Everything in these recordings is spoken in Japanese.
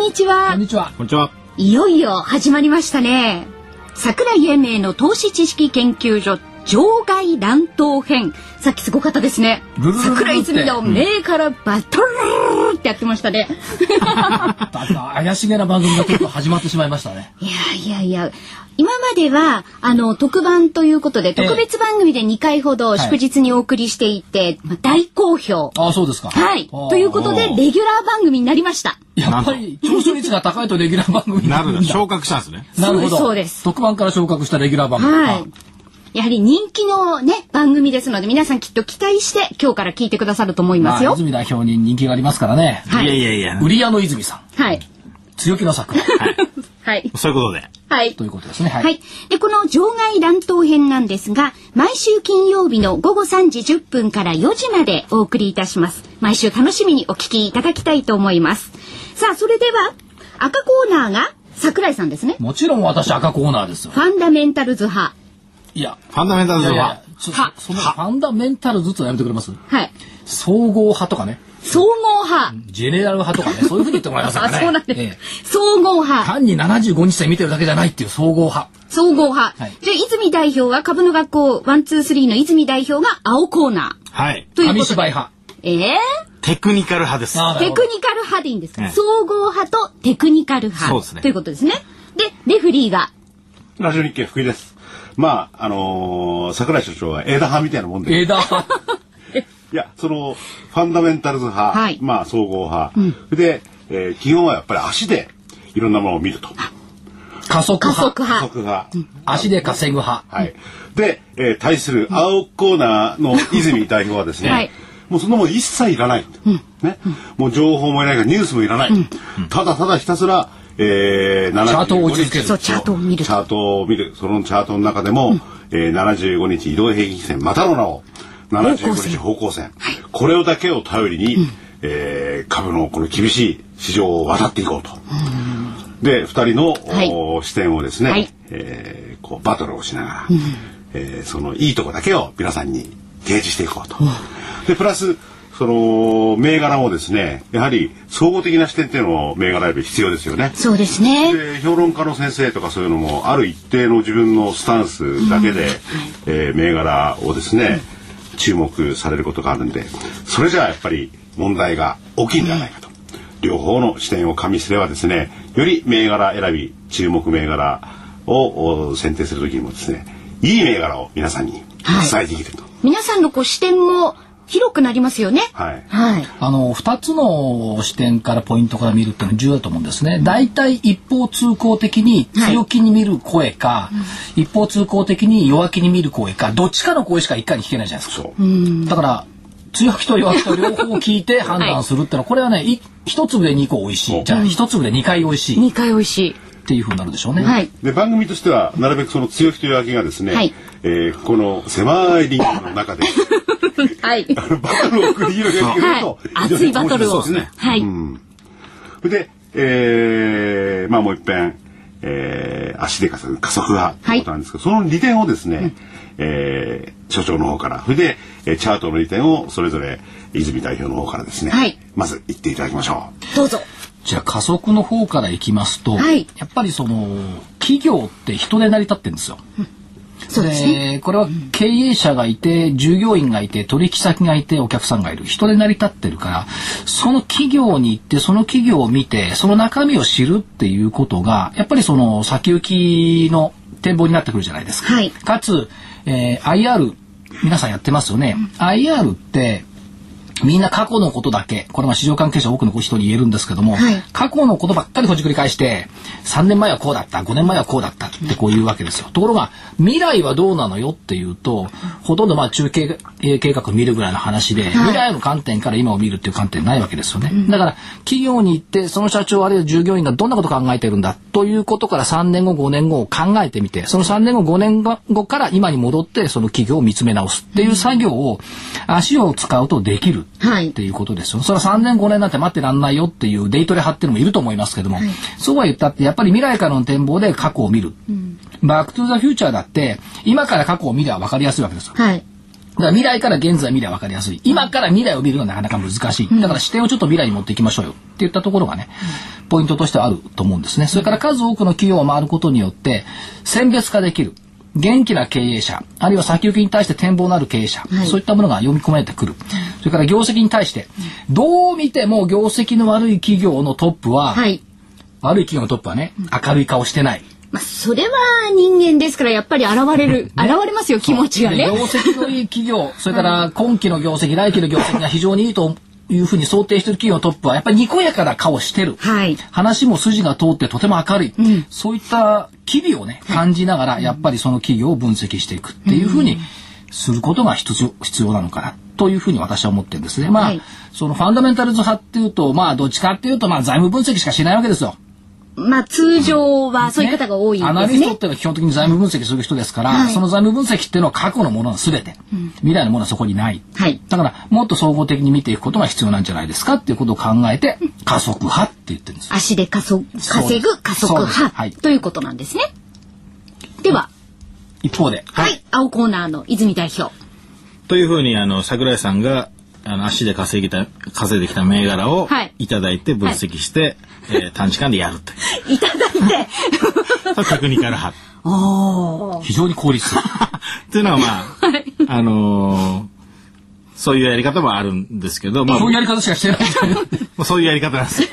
にちは。こんにちは。こんにちは。いよいよ始まりましたね。桜井英明の投資知識研究所場外乱闘編。さっきすごかったですね。桜井泉の銘柄バトルってやってましたね。怪しげな番組が結構始まってしまいましたね。いやいやいや今まではあの特番ということで特別番組で2回ほど祝日にお送りしていて、まあ大好評。ああそうですか。はい。ということでレギュラー番組になりました。やっぱり聴取率が高いとレギュラー番組になるんだ。昇格したんですね。なるほど。そうです。特番から昇格したレギュラー番組。はい。やはり人気のね、番組ですので、皆さんきっと期待して今日から聞いてくださると思いまあますよ。泉代表に人気がありますからね。はい。いやいやいや。売り屋の泉さん。はい。強気の桜はい。そういうことで。はいと。いうことですねはい、はい。で、この場外乱闘編なんですが、毎週金曜日の午後3時10分から4時までお送りいたします。毎週楽しみにお聞きいただきたいと思います。さあ、それでは、赤コーナーが桜井さんですね。もちろん私赤コーナーですよファンダメンタルズ派。いやファンダメンタルいやいやズは、ちょはそのファンダメンタルズとやめてくれます？はい。総合派とかね総合派。ジェネラル派とかねそういうふうに言ってもらえますか あ、ねそうなんです。ええ総合派。単に75日線見てるだけじゃないっていう総合派総合派。はいじゃあ、泉代表は株の学校 one two three の泉代表が青コーナはい。ー。という紙ことで。芝居派ええ？テクニカル派です。あーテクニカル派でいいんですか、ね総合派とテクニカル派。そうですねということですね。で、レフリーが。ラジオ日経福井です。まあ、あのー桜井所長は枝派みたいなもんで。枝派いや、その、ファンダメンタルズ派、はいまあ、総合派。で、えー基本はやっぱり足でいろんなものを見ると。加速加派速派。加速派。足で稼ぐ派はい。で、えー対する青コーナーの泉代表はですね、はいもうそんなもん一切いらない。ね。もう情報もいらないからニュースもいらない。ただただひたすら、えー、75チャートを追い続けるそうチャートを見るチャートを見る。そのチャートの中でも、えー、75日移動平均線、またの名を、75日方向線。これをだけを頼りに、えー株のこの厳しい市場を渡っていこうと。で、二人の、はい。お視点をですね、はい。えーこうバトルをしながら、えーそのいいとこだけを皆さんに提示していこうと。で、プラス、その銘柄もですね、やはり総合的な視点っていうのを銘柄より必要ですよね。そうですね。で評論家の先生とかそういうのもある一定の自分のスタンスだけで、えー銘柄をですね、注目されることがあるんでそれじゃあやっぱり問題が大きいんじゃないかと、両方の視点を加味すればですねより銘柄選び注目銘柄をお選定する時にもですねいい銘柄を皆さんに伝えていけると。皆さんのこう視点も広くなりますよね。はいはい。あの2つの視点からポイントから見るっていうのは重要だと思うんですね。大体一方通行的に強気に見る声か、一方通行的に弱気に見る声かどっちかの声しか一回に聞けないじゃないですか。そうだから強気と弱気と両方聞いて判断するってのはこれはねい一粒で2個美味しいじゃあ一粒で2回美味しい二回美味しい。っていうふうになるでしょうね。はい。で番組としてはなるべくその強気と弱気がですね、はいえーこの狭いリンクの中で はい。バトルを繰り広げていくと、はい熱いバトルをそうですね。はいうん。それで、えー、まあもう一遍、えー、足で加速加速派ということなんですけど、その利点をですね、えー、所長の方から、それで、えーチャートの利点をそれぞれ泉代表の方からですね、はいまず言っていただきましょどうぞ。じゃあ加速の方からいきますと、はいやっぱりその企業って人で成り立ってるんですよ。そうですね。でこれは経営者がいて従業員がいて取引先がいてお客さんがいる人で成り立ってるからその企業に行ってその企業を見てその中身を知るっていうことがやっぱりその先行きの展望になってくるじゃないですか。はいかつ、えー IR 皆さんやってますよね。IR ってみんな過去のことだけ、これは市場関係者多くの人に言えるんですけども、はい、過去のことばっかりほじくり返して、3年前はこうだった、5年前はこうだったってこう言うわけですよ。ところが、未来はどうなのよっていうと、ほとんどまあ中継計画を見るぐらいの話で、はい、未来の観点から今を見るっていう観点ないわけですよね。うん、だから、企業に行って、その社長あるいは従業員がどんなことを考えてるんだということから3年後、5年後を考えてみて、その3年後、5年後から今に戻って、その企業を見つめ直すっていう作業を、足を使うとできるっていうことですよ。それは3年、5年なんて待ってらんないよっていうデイトレ派っていうのもいると思いますけども、はい、そうは言ったって、やっぱり未来からの展望で過去を見る。うん、バックトゥザフューチャーだって、今から過去を見れば分かりやすいわけですよ。はいだから未来から現在見れば分かりやすい。今から未来を見るのはなかなか難しい。だから視点をちょっと未来に持っていきましょうよっていったところがね、ポイントとしてはあると思うんですね。それから数多くの企業を回ることによって、選別化できる。元気な経営者、あるいは先行きに対して展望のある経営者、はい、そういったものが読み込まれてくる。それから業績に対して、どう見ても業績の悪い企業のトップは、はい、悪い企業のトップはね、明るい顔してない。まあ、それは人間ですから、やっぱり現れる、ね、現れますよ、気持ちがね。業績のいい企業、それから今期の業績、来期の業績が非常にいいというふうに想定している企業のトップはやっぱりにこやかな顔してる、はい、話も筋が通ってとても明るい、うん、そういった機微をね感じながらやっぱりその企業を分析していくっていうふうにすることが必要必要なのかなというふうに私は思ってるんですね。まあ、はい、そのファンダメンタルズ派っていうとまあどっちかっていうとまあ財務分析しかしないわけですよ。まあ通常はそういう方が多いですね。アナリストっていうのは基本的に財務分析する人ですから、はい、その財務分析っていうのは過去のものは全て、うん、未来のものはそこにない。はい、だからもっと総合的に見ていくことが必要なんじゃないですかっていうことを考えて、加速派って言ってるんです。足で加速稼ぐ加速派、はい、ということなんですね。では、一方で、はい、青コーナーの泉代表。というふうにあの桜井さんがあの足で稼ぎた稼いできた銘柄をいただいて分析して、はいえー、短時間でやるといただいて。テクニカル派非常に効率。っていうのはまあ、はい、あのー、そういうやり方もあるんですけど、まあ、そういうやり方しかしてない。もうそういうやり方なんです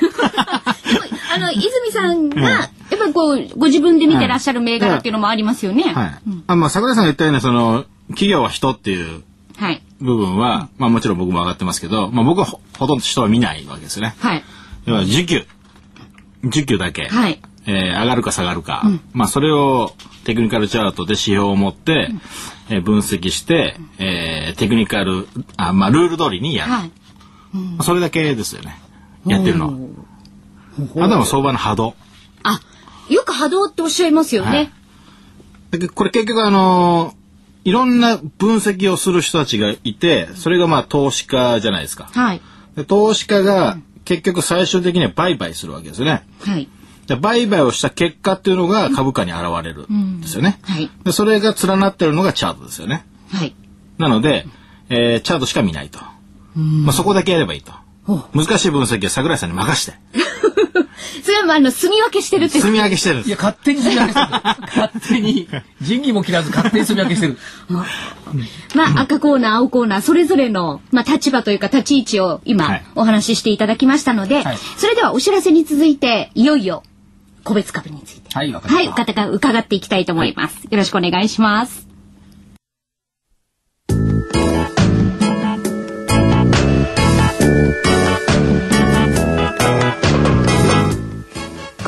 あの泉さんが、やっぱりこうご自分で見てらっしゃる銘柄っていうのもありますよね。はい。うん、あまあ桜井さんが言ったようなその企業は人っていう部分は、はい、まあもちろん僕も上がってますけど、まあ僕はほとんど人は見ないわけですね。はい。要は需給。需給だけ、はい。えー、上がるか下がるか、うん、まあそれをテクニカルチャートで指標を持って、うん、えー、分析して、えー、テクニカルあ、まあ、ルール通りにやる、はい。うん、それだけですよね。やってるのあとは相場の波動。あよく波動っておっしゃいますよね、はい、これ結局あのいろんな分析をする人たちがいてそれがまあ投資家じゃないですか、はい、投資家が結局最終的には売買するわけですよね。はい。で売買をした結果っていうのが株価に現れるんですよね。うん、はい。でそれが連なってるのがチャートですよね。はい。なので、えー、チャートしか見ないと。まあそこだけやればいいと。難しい分析は桜井さんに任して。それはあの住み分けしてるって。住み分けしてる。いや勝手に住み分けしてる。勝手に。仁義も切らず勝手に住み分けしてる。まあ赤コーナー青コーナーそれぞれのまあ立場というか立ち位置を今お話ししていただきましたので、はい、それではお知らせに続いていよいよ個別株について。はい、はい、伺っていきたいと思います、はい、よろしくお願いします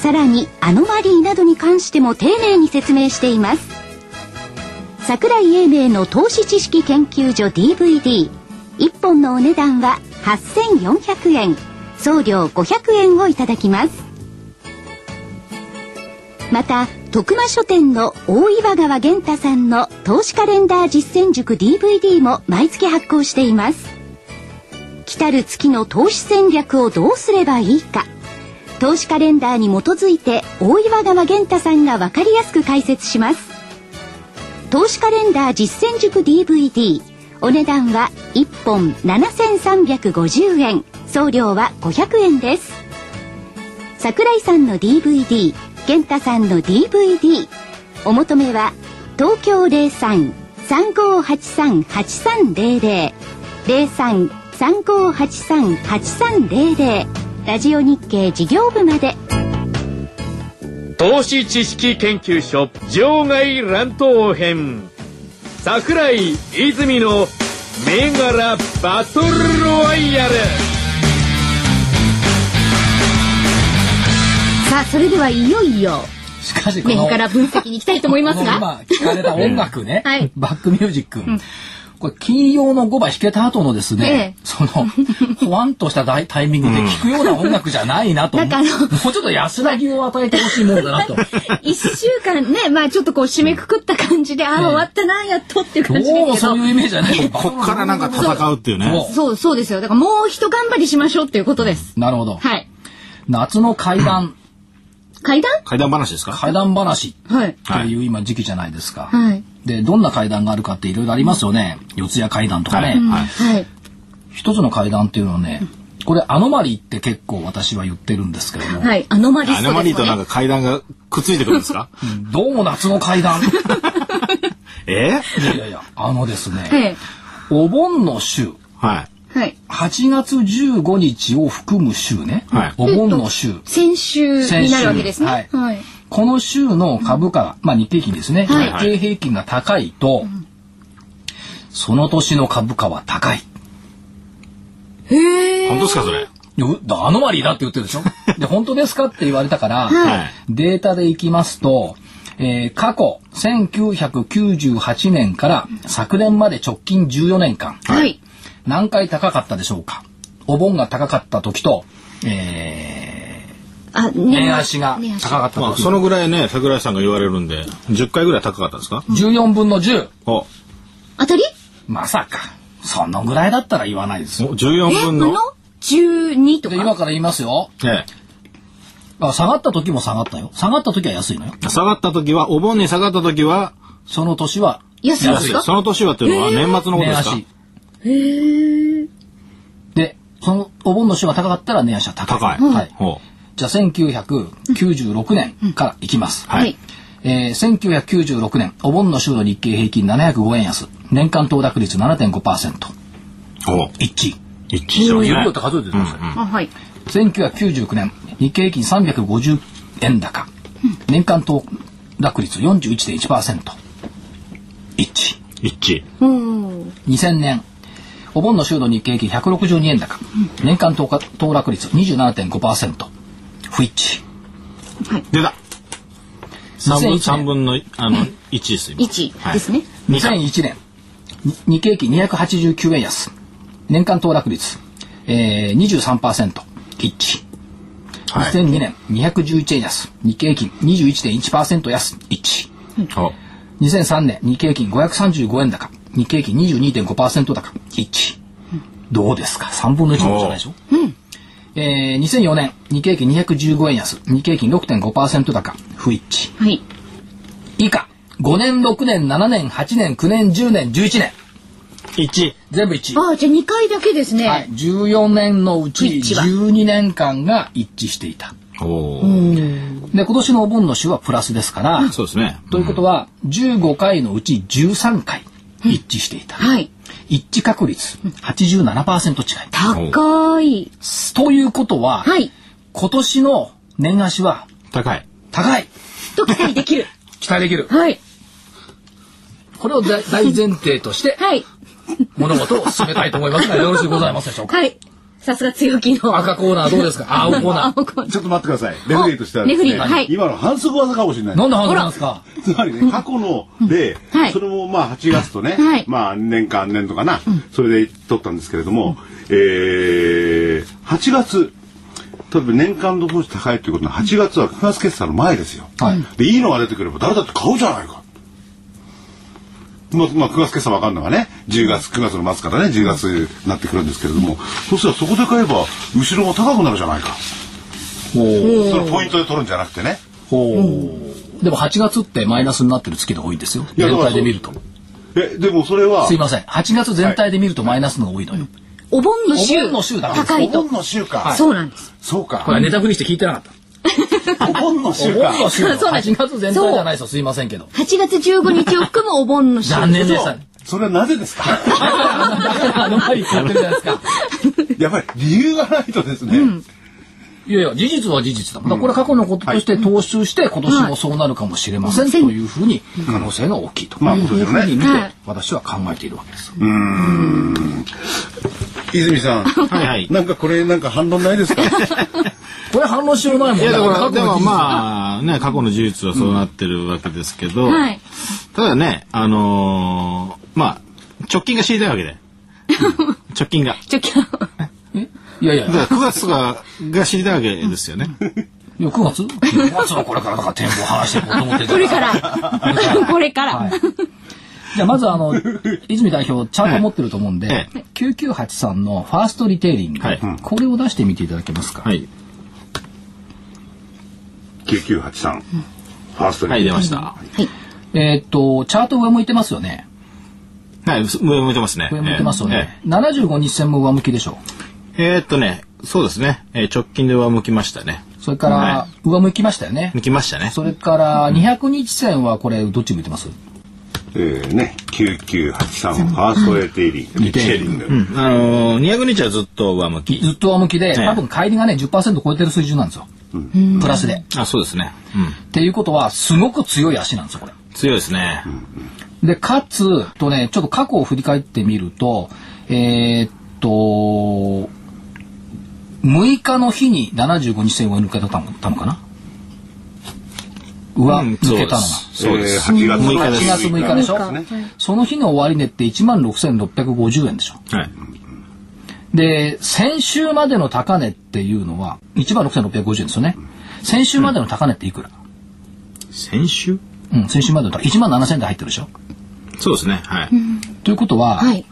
さらにアノマリーなどに関しても丁寧に説明しています。桜井英明の投資知識研究所 DVD1 本のお値段は8400円。送料500円をいただきます。また徳間書店の大岩川源太さんの投資カレンダー実践塾 DVD も毎月発行しています。来たる月の投資戦略をどうすればいいか。投資カレンダーに基づいて大岩川源太さんが分かりやすく解説します。投資カレンダー実践塾 DVD お値段は1本7350円。送料は500円です。桜井さんの DVD 健太さんの DVD お求めは東京03-3583-8300 03-3583-8300ラジオ日経事業部まで。投資知識研究所場外乱闘編。桜井泉の銘柄バトルロワイヤル。さあそれではいよいよ。しかし銘柄分析に行きたいと思いますが。今聞かれた音楽ね、はい、バックミュージック、うんこれ金曜の5番弾けた後のですね、ええ、そのほわんとしたタイミングで聴くような音楽じゃないなと、うん、もうちょっと安らぎを与えてほしいもんだなと。一週間ねまあちょっとこう締めくくった感じで、うん、ああ終わったなやっとっていう感じですそういうイメージじゃない。こっからなんか戦うっていうね。そうそうですよ。だからもう一頑張りしましょうっていうことです、なるほど。はい。夏の階段階段階段話ですか？階段話はい。という今時期じゃないですか。はい。で、どんな階段があるかっていろいろありますよね。四谷階段とかね。はい。一つの階段っていうのはね、これアノマリーって結構私は言ってるんですけども。はい。アノマリアノマリーとなんか階段がくっついてくるんですか？ど うも夏の階段。え？いやいやいや、あのですね、お盆の週。はい。はい、8月15日を含む週ね、はい、お盆の週、先週になるわけですね、はいはい、この週の株価、まあ、日経平均ですね、日経平均が高いと、その年の株価は高い。へえ。本当ですかそれ？アノマリーだって言ってるでしょ？で本当ですかって言われたから、はい、データでいきますと、えー、過去1998年から昨年まで直近14年間、はい、何回高かったでしょうか？お盆が高かった時と、えー、あ、年足が高かった時、まあ、そのぐらいね桜井さんが言われるんで10回ぐらい高かったんですか？14分の10お。当たり？まさか。そのぐらいだったら言わないですよ。14分の？12とか？今から言いますよ。ええ。あ下がった時も下がったよ。下がった時は安いのよ。下がった時はお盆に下がった時は？その年は安いですか？その年はっていうのは年末のことですか？へえ。で、そのお盆の週が高かったら値足は高い。高い。はい。じゃあ1996年からいきます。はい。えー、1996年、お盆の週の日経平均705円安。年間騰落率7.5%。お一致。一致してますね。って数えてください。あ、はい。1999年、日経平均350円高。年間騰落率41.1%。一致。一致。2000年、お盆の週の日経平均162円高、うん、年間騰落率27.5%不一致、はい、出た。3分 ,3 分のあの1です1ですね、はい、2001年。日経平均289円安。年間騰落率、えー、23%一致、はい、2002年。211円安。日経平均21.1%安。一致、うん、2003年。日経平均535円高。日経平均22.5%高。一致、うん、どうですか？3分の1じゃないでしょ、うんえー、2004年日経平均215円安日経平均6.5%高不一致、はい、以下5年6年7年8年9年10年11年一全部一ああじゃあ2回だけですね、はい、14年のうち12年間が一致していた。おで今年のお盆の週はプラスですから、そうですね。ということは15回のうち13回一致していた。はい。一致確率87%近い。高い。ということは、はい、今年の年足は高い。高い。と期待できる。期待できる。はい。これを大前提として、はい。物事を進めたいと思いますが、よろしゅうございますでしょうか？はい。さすが強気の。赤コーナーどうですか？青コーナー。ちょっと待ってください。レフリーとしては、ね、レフリー、はい。今の反則技かもしれない。なんで反則なんですか？つまりね、過去ので、はい、それもまあ8月とね、はい、まあ年間年とかな、うん、それで取ったんですけれども、うん、えー、8月、例えば年間の投資高いということの8月は9月決算の前ですよ。はい、で、いいのが出てくれば誰だって買うじゃないか。まあ、まあ、9月決算わかんのがね、10月、9月の末からね、10月になってくるんですけれども、そしたらそこで買えば、後ろも高くなるじゃないか。ほう。それポイントで取るんじゃなくてね。ほう。でも8月ってマイナスになってる月が多いですよ。全体で見ると。え、でもそれは。すいません。8月全体で見るとマイナスのが多いのよ。お盆の週。お盆の週だ高いと。お盆の週か。そうなんです。そうか。これネタ振りして聞いてなかった。お盆の週か。そう8月全体じゃないですよ。すいませんけど。8月15日を含むお盆の週。残念でした。それはなぜですか？あの前に言ってるじゃないですか。やっぱり理由がないとですね。うんいやいや、事実は事実だ。だこれ過去のこととして踏襲して、今年もそうなるかもしれません、というふうに可能性が大きいというふうに見て、私は考えているわけです。うん。泉さん。はいはい。なんかこれなんか反論ないですか？これ反論しようないもんね。いやだからでもまあね過去の事実はそうなってるわけですけど、ただねあのまあ直近が知りたいわけで。直近が。直近。いやいや。9月がが知りたいわけですよね。いや、9月 ?9 月のこれからだから展望話していこうと思ってこれから。これから。じゃあまずあの、泉代表、チャート持ってると思うんで、9983のファーストリテイリング、これを出してみていただけますか？はい。9983、ファーストリテイリング。はい、出ました。はい。えっと、チャート上向いてますよね。はい、上向いてますね。上向いてますよね。75日線も上向きでしょう。えー、っとね、そうですね、えー、直近で上向きましたね。それから、上向きましたよね。向きましたね。それから200日線はこれどっち向いてます？えー、ね、9983ファーストエテイリング。リテイリング。うん、あのー、200日はずっと上向き。ずっと上向きで、多分帰りがね10%超えてる水準なんですよ。うん、プラスで。あ、そうですね。うん。っていうことはすごく強い足なんですよこれ。強いですね。でかつとねちょっと過去を振り返ってみると、えー、っと6日の日に75日線を抜けたのかな？上、抜けたのが。そうです。8月 ,8 月6日でしょ、その日の終値って1万6650円でしょ？はい。で、先週までの高値っていうのは、1万6650円ですよね。先週までの高値っていくら、先週？うん、先週までの高値。1万7000円で入ってるでしょ？そうですね。はい。ということは、はい、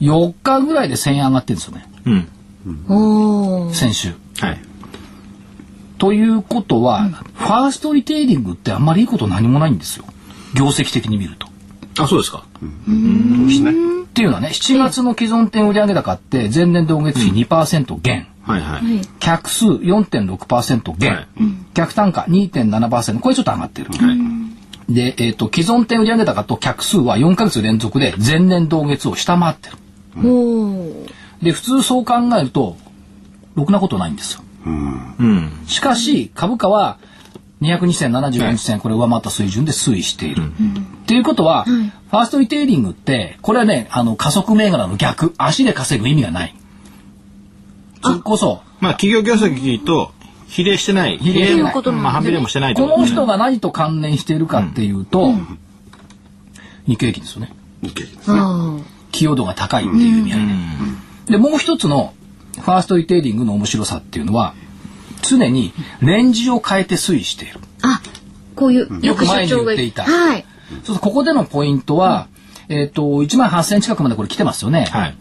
4日ぐらいで1000円上がってるんですよね。うん。先週。はい。ということは、ファーストリテイリングってあんまりいいこと何もないんですよ。業績的に見ると。あ、そうですか。うん。そうですね。っていうのはね、7月の既存店売上高って前年同月比2%減。はいはい。客数4.6%減。はい、客単価2.7%。これちょっと上がってる。はい。で、えっ、ー、と、既存店売上高と客数は4か月連続で前年同月を下回ってる。うん。で普通そう考えるとろくなことないん。ですよ。うん、しかし株価は200日線75日線これ上回った水準で推移している。っていうことは、ファーストリテイリングってこれはねあの加速銘柄の逆足で稼ぐ意味がない。それこそまあ企業業績と比例してない。比例してない。まあ半比例もしてないこの人が何と関連しているかっていうと、日経平均ですよね。日経平均ですね。寄与度が高いっていう意味合いで。で、もう一つのファーストリテイリングの面白さっていうのは、常にレンジを変えて推移している。あ、こういう、よく前に言っていた。はい。そうするとここでのポイントは、うん、えっ、ー、と、1万8000近くまでこれ来てますよね。はい。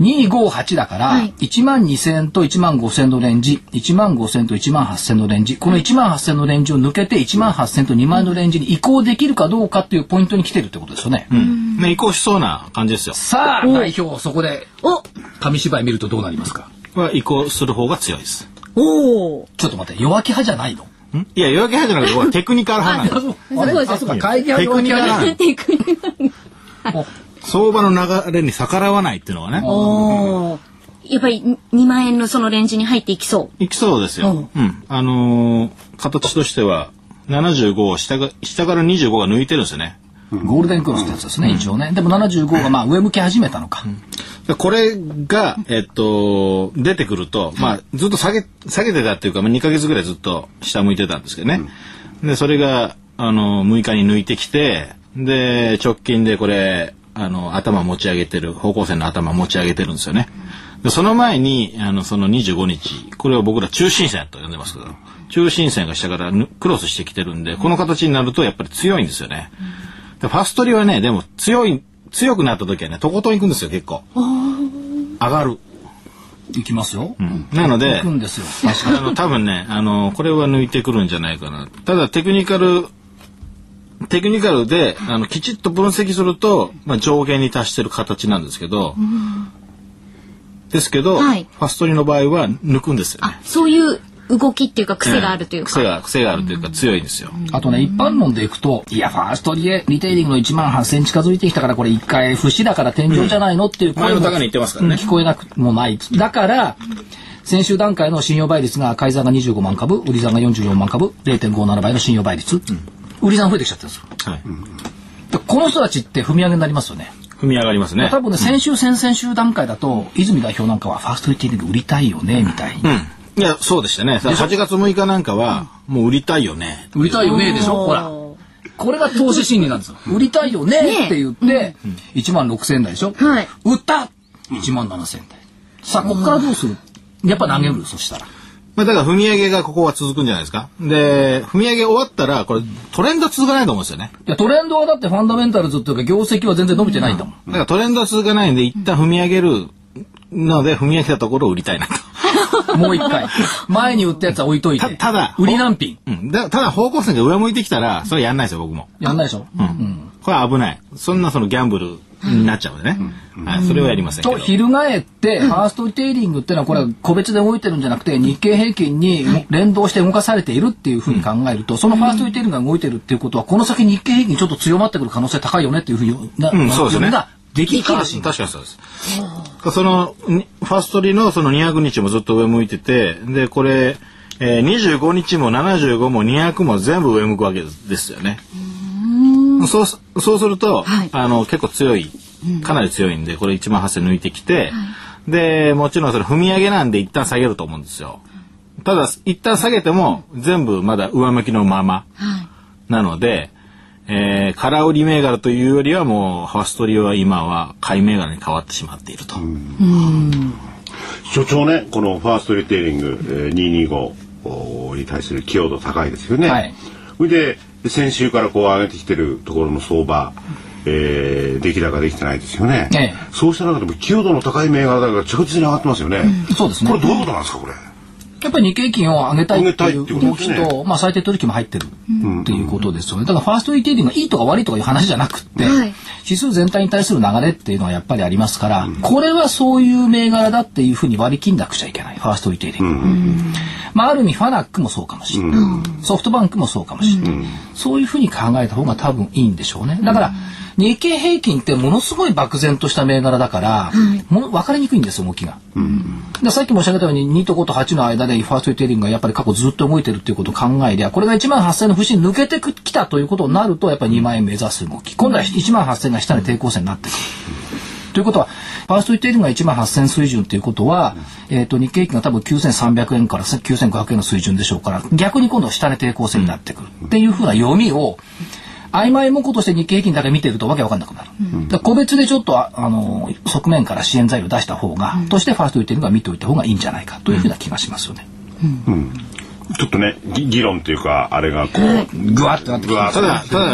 258だから、はい、1万2000と1万5000のレンジ、1万5000と1万8000のレンジ、この1万8000のレンジを抜けて1万8000と2万円のレンジに移行できるかどうかっていうポイントに来てるってことですよね。うん。ね、移行しそうな感じですよ。さあ、代表、そこで、お紙芝居見るとどうなりますか？は移行する方が強いです。おお。ちょっと待って、弱気派じゃないの？いや、弱気派じゃなくて、テクニカル派なんです。あれあ、そうか、会議派弱気派。テクニカル。相場の流れに逆らわないっていうのはね。やっぱり2万円のそのレンジに入っていきそう。いきそうですよ。うん。あのー、形としては75を下が下から25が抜いてるんですよね。ゴールデンクロスってやつですね、うん、一応ね。でも75がまあ上向き始めたのか。うん、これが、えっと、出てくると、まあ、ずっと下げ、下げてたっていうか、まあ、2か月ぐらいずっと下向いてたんですけどね。うん、で、それが、あの、6日に抜いてきて、で、直近でこれ、あの、頭持ち上げてる、方向線の頭持ち上げてるんですよね。でその前に、あの、その25日、これを僕ら中心線と呼んでますけど、中心線が下からクロスしてきてるんで、この形になるとやっぱり強いんですよね。でファストリはね、でも強い、強くなった時はね、とことん行くんですよ、結構。上がる。行きますよ。うん、なので、行くんですよ。あの多分ね、あの、これは抜いてくるんじゃないかな。ただ、テクニカルテクニカルであのきちっと分析すると、まあ、上限に達してる形なんですけど、ですけど、はい、ファストリの場合は抜くんですよね。そういう動きっていうか癖があるというか、癖が癖があるというか強いんですよ、あとね一般論でいくといやファーストリエリテイリングの1万8000近づいてきたからこれ一回節だから天井じゃないのっていう声も、前の高値言ってますからね、聞こえなくもない。だから先週段階の信用倍率が買い算が25万株売り算が44万株0.57倍の信用倍率、うん、売り算増えてきちゃったんですよ、はい、この人たちって踏み上げになりますよね踏み上がりますね。多分ね、先週、先々週段階だと、泉代表なんかはファーストリテイリング売りたいよね、みたいな。うんいや、そうでしたね。8月6日なんかは、もう売りたいよね。売りたいよねでしょ？ほら。これが投資心理なんですよ。売りたいよねって言って、1万6千円台でしょ？はい。売った !1 万7千円台。さあ、ここからどうする？やっぱ投げる、そしたら。まあ、だから踏み上げがここは続くんじゃないですか。で、踏み上げ終わったら、これトレンド続かないと思うんですよね。いや、トレンドはだってファンダメンタルズっていうか、業績は全然伸びてないんだもん。だからトレンドは続かないんで、一旦踏み上げるので、踏み上げたところを売りたいなと。もう一回。前に売ったやつは置いといて。ただ、売り難品。うん。だただ方向性が上向いてきたら、それやんないですよ、僕も。やんないでしょ？うん。うん、これは危ない。そんなそのギャンブルになっちゃうんでね。はい、それはやりませんと翻って、ファーストリテイリングっていうのはこれは個別で動いてるんじゃなくて日経平均に連動して動かされているっていうふうに考えると、そのファーストリテイリングが動いてるっていうことはこの先日経平均ちょっと強まってくる可能性高いよねっていうふうにな、うん、そうですね。できるかもしれない。確かにそうです。そのファーストリのその200日もずっと上向いてて、でこれ、えー、25日も75も200も全部上向くわけですよね。そうそうすると、はい、あの結構強いかなり強いんでこれ1万8,000抜いてきて、はい、でもちろんそれ踏み上げなんで一旦下げると思うんですよ。ただ一旦下げても全部まだ上向きのままなので、えー、空売り銘柄というよりはもうファストリは今は買い銘柄に変わってしまっていると。所長ねこのファーストリテイリング、えー、225に対する寄与度高いですよね。はい、それで先週からこう上げてきてるところの相場、えー、出来高できてないですよね、ええ、そうした中でも寄与度の高い銘柄だから着実に上がってますよね、うん、そうですね。これどういうことなんですかこれやっぱり日経平均を上げたいっていう動きと、ね、まあ最低取引も入ってるっていうことですよね。だからファーストリテイリングがいいとか悪いとかいう話じゃなくて、はい、指数全体に対する流れっていうのはやっぱりありますから、うん、これはそういう銘柄だっていうふうに割り切んなくちゃいけない。ファーストリテイリング。うん、まあある意味ファナックもそうかもしれない。うん、ソフトバンクもそうかもしれない。そういうふうに考えた方が多分いいんでしょうね。だから、日経平均ってものすごい漠然とした銘柄だから、はい、も分かりにくいんです動きが。うん、でさっき申し上げたように2と5と8の間でファーストリテイリングがやっぱり過去ずっと動いてるっていうことを考えりゃこれが1万8000の節抜けてきたということになるとやっぱり2万円目指す動き。今度は1万8000が下に抵抗線になってくる。ということは、ファーストリテイリングが1万8000水準ということは、えっ、ー、と、日経平均が多分9300円から9500円の水準でしょうから、逆に今度は下値抵抗線になってくる。っていうふうな読みを、曖昧模倣として日経平均だけ見てるとわけわかんなくなる。うん、個別でちょっとあの側面から支援材料出した方が、うん、としてファーストリテイリングは見ておいた方がいいんじゃないかというふうな気がしますよね。うん。ちょっとね議論というかあれがこうぐわっとなってただただ、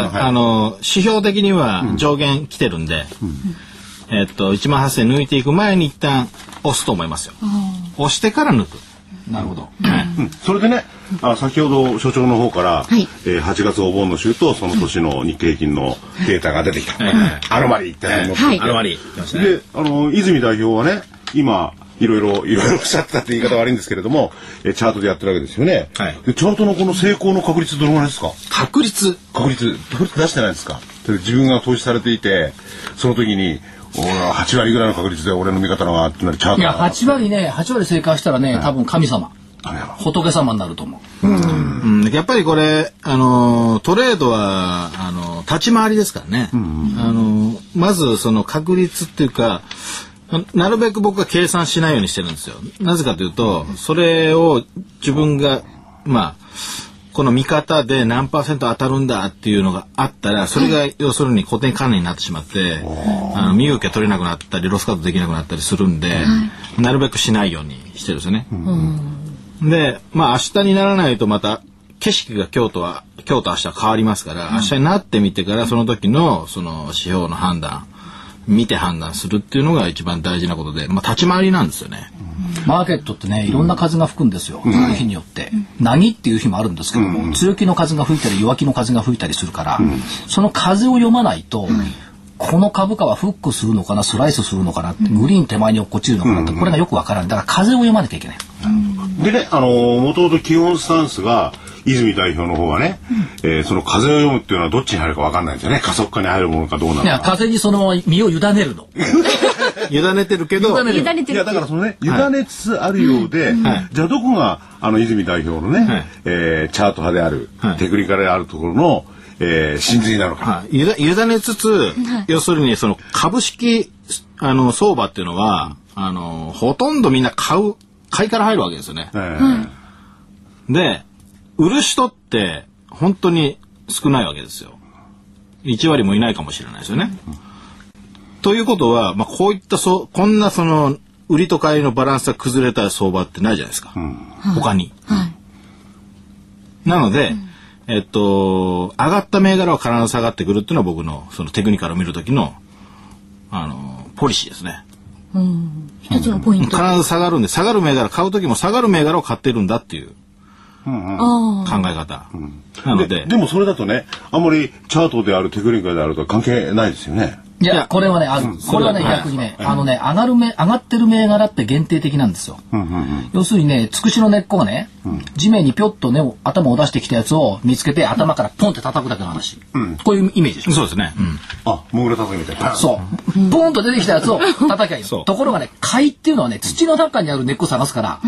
はい、あの指標的には上限来てるんで、うん、えっと1万8,000抜いていく前に一旦押すと思いますよ。押してから抜く。なるほど。はい、うん、それでね、あ先ほど所長の方から、はい、えー、8月お盆の週とその年の日経平均のデータが出てきた。アノマリーってのが、アノマリー。で、あの泉代表はね、今いろいろいろいろおっしゃったって言い方悪いんですけれども、えチャートでやってるわけですよね。はい。でチャートのこの成功の確率どのぐらいですか？確率。確率確率出してないですか？自分が投資されていて、その時に俺は8割ぐらいの確率で俺の味方のがつまりチャートいや8割ね8割正解したらね、はい、多分神様。仏様になると思う。うん。やっぱりこれ、あの、トレードは、あの、立ち回りですからね。あの、まずその確率っていうか、なるべく僕は計算しないようにしてるんですよ。なぜかというと、それを自分が、まあ、この見方で何パーセント当たるんだっていうのがあったら、それが要するに固定観念になってしまって、あの身受け取れなくなったり、ロスカットできなくなったりするんで、なるべくしないようにしてるんですよね。で、まあ明日にならないとまた景色が京都は、今日と明日変わりますから、明日になってみてからその時のその指標の判断、見て判断するっていうのが一番大事なことで、まあ、立ち回りなんですよね。マーケットってねいろんな風が吹くんですよ、うん、日によって、波っていう日もあるんですけども、うん、強気の風が吹いたり弱気の風が吹いたりするから、うん、その風を読まないと、この株価はフックするのかなスライスするのかなグリーン手前に落っこちるのかなって、これがよくわからない。だから風を読まなきゃいけない。でねあのもともと基本スタンスが泉代表の方はね、うん、えー、その風を読むっていうのはどっちに入るかわかんないんですよね。加速化に入るものかどうなのか。いや風にその身を委ねるの。委ねてるけど。委ねてる。いやだからそのね委ねつつあるようで、はい、じゃあどこがあの泉代表のね、はい、えー、チャート派である、はい、テクニカルであるところのえー、真髄なのか、はい、委ねつつ、要するにその株式あの相場っていうのはあのほとんどみんな買う買いから入るわけですよね。えー、で売る人って本当に少ないわけですよ。1割もいないかもしれないですよね。うん、ということは、まあ、こういったそこんなその売りと買いのバランスが崩れた相場ってないじゃないですか、うん、他に。はい、なので、うん、えっと上がった銘柄は必ず下がってくるっていうのは僕のそのテクニカルを見る時のあのポリシーですね。うん、一つのポイント、必ず下がるんで下がる銘柄買う時も下がる銘柄を買ってるんだっていう。考え方、なので。でもそれだとねあんまりチャートであるテクニカルであると関係ないですよね。いや、これはね、あこれはね、逆にね、あのね、上がるめ、上がってる銘柄って限定的なんですよ。要するにね、つくしの根っこがね、地面にぴょっとね、頭を出してきたやつを見つけて、頭からポンって叩くだけの話。こういうイメージでしょ？そうですね。あ、モグラ叩くみたいな。そう。ポンと出てきたやつを叩きゃいい。ところがね、貝っていうのはね、土の中にある根っこ探すから、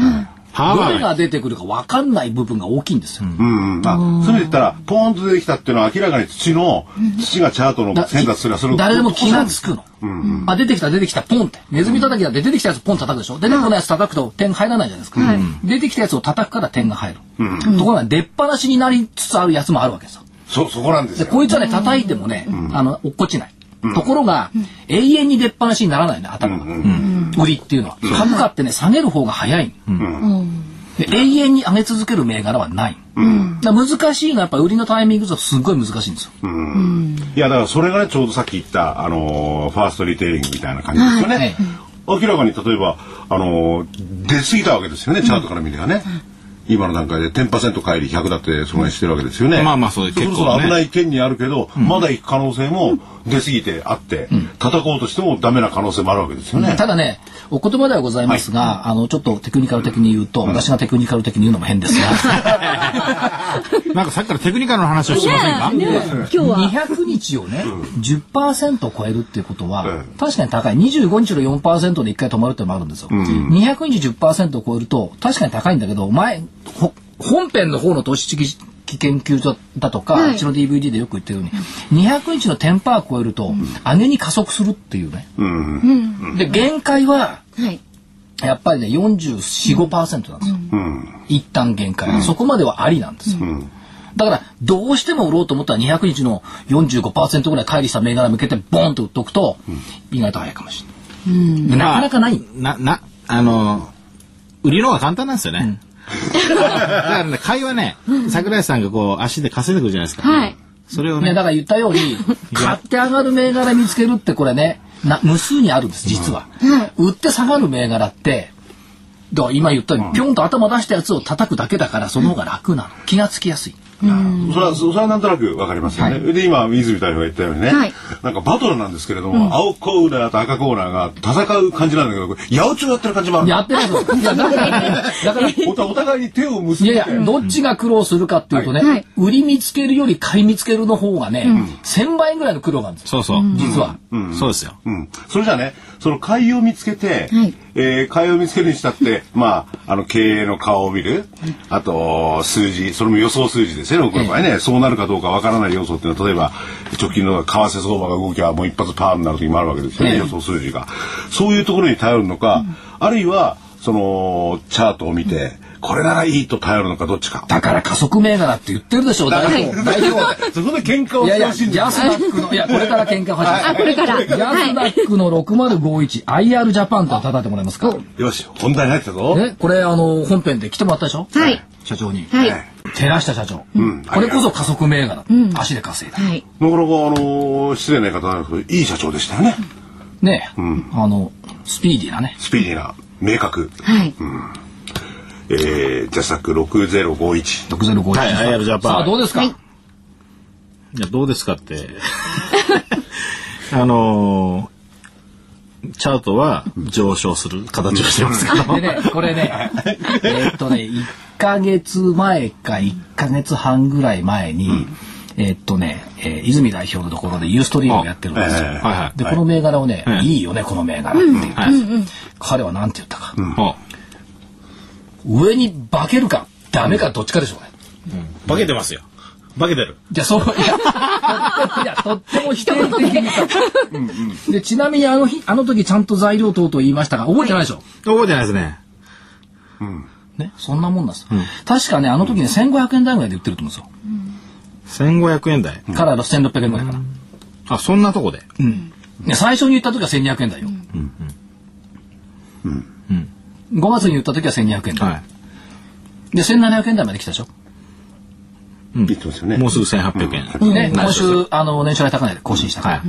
どれが出てくるか分かんない部分が大きいんですよ。うんうん、あそういう意味で言ったらポーンと出てきたっていうのは明らかに土の土がチャートの選択するそれ誰でも気が付くの。うんうん、あ出てきた出てきたポンって。ネズミ叩きだって出てきたやつポン叩くでしょ出てこないやつ叩くと点入らないじゃないですか、出てきたやつを叩くから点が入る、うん、ところが出っ放しになりつつあるやつもあるわけですよ。そそこなんですよ。でこいつはね叩いてもね、あの落っこちない。ところが、永遠に出っ放しにならないね頭が、売りっていうのは。株価ってね下げる方が早い、で永遠に上げ続ける銘柄はない、うん、だ難しいのはやっぱ売りのタイミングとすごい難しいんですよ、うん、いやだからそれがねちょうどさっき言った、あのー、ファーストリテイリングみたいな感じですよね、はい、明らかに例えば、あのー、出過ぎたわけですよねチャートから見ればね、今の段階で10%帰り100だってその辺してるわけですよね。まあまあそうです。結構、ね、危ない県にあるけど、うん、まだ行く可能性も出過ぎてあって、うん、叩こうとしてもダメな可能性もあるわけですよね。ただね、お言葉ではございますが、はい、あのちょっとテクニカル的に言うと、うん、私がテクニカル的に言うのも変ですが、なんかさっきからテクニカルの話をしてませんか？ねね、今日は200日をね、10%超えるっていうことは、確かに高い。25日の4%で一回止まるってのもあるんですよ。うん、200日10%を超えると確かに高いんだけど、前本編の方の投資知識研究所だとか、はい、うちの DVD でよく言ってるように、200日の10%ー超えると、上げに加速するっていうね。うん、で、限界は、はい。やっぱりね、44、5%なんですよ。うん、一旦限界、うん、そこまではありなんですよ。うん、だから、どうしても売ろうと思ったら200日の45%ぐらい乖離した銘柄向けてボンと売っとくと、意外と早いかもしれない。うん、なかなかない。な、な、あの、売りの方が簡単なんですよね。だからね、会話ね、桜井さんがこう、足で稼いでくるじゃないですか。はい。それをね。だから言ったように、買って上がる銘柄見つけるってこれね、な無数にあるんです、実は。うん、売って下がる銘柄って、だから今言ったように、ぴょんと頭出したやつを叩くだけだから、その方が楽なの。気がつきやすい。それはそれはなんとなくわかりますよね。はい、で今水代表が言ったようにね、はい、なんかバトルなんですけれども、うん、青コーナーと赤コーナーが戦う感じなんだけど、八百長やってる感じもある。やってない いやだからね、だから お互いに手を結んで。いやいや、どっちが苦労するかっていうとね、はい、売り見つけるより買い見つけるの方がね、うん、1000倍ぐらいの苦労なんですそうそう。実は。うん、そうですよ。うん。それじゃあね、その買いを見つけて、はい、えー、買いを見つけるにしたって、まあ、あの、経営の顔を見る、あと、数字、それも予想数字ですよね、僕の場合ね、そうなるかどうかわからない要素っていうのは、例えば、直近の為替相場が動きはもう一発パーになる時もあるわけですよね、予想数字が。そういうところに頼るのか、あるいは、その、チャートを見て、これならいいと頼るのかどっちか。だから加速銘柄って言ってるでしょう、代表。代表。そこで喧嘩をしてほしいんジャスダックの、いや、これから喧嘩始めあ、これから。ジャスダックの6051、IR ジャパンと叩いてもらえますか？よし、本題入ったぞ。ね、これ、あの、本編で来てもらったでしょ？はい。社長に。はい。寺下社長。うん。これこそ加速銘柄。うん。足で稼いだ。はい。なかなか、あの、失礼な言い方なんですけど、いい社長でしたよね。ねうん。あの、スピーディーなね。スピーディーな、明確。はい。うん。えー、ジャスタック6051。6051。はい、IR ジャパン。さあ、どうですか、はい、いや、どうですかって。あのー、チャートは上昇する形をしてますけど。でね、これね、えっとね、1ヶ月前か1ヶ月半ぐらい前に、うんえー、っとね、えー、泉代表のところでユーストリームをやってるんですよ。えー、で、この銘柄をね、いいよね、この銘柄って言ったんですよ。彼は何て言ったか。上に化けるか、ダメか、どっちかでしょうね。化けてますよ。化けてる。じゃそう、いや、いやとっても否定的に。うんうん、で、ちなみにあの日、あの時ちゃんと材料等々言いましたが、覚えてないでしょ？覚えてないですね。うん。ね、そんなもんなんです。うん、確かね、あの時ね、1500円台ぐらいで売ってると思うんですよ。1500円台から1600円ぐらいかな。あ、そんなとこで。うん。最初に言った時は1200円台よ。うんうん。うん。5月に言った時は1200円台。はい。で、1700円台まで来たでしょ。うん。言ってますよね。もうすぐ1800円。ね、今週、あの、年初来高値で更新したから。はい。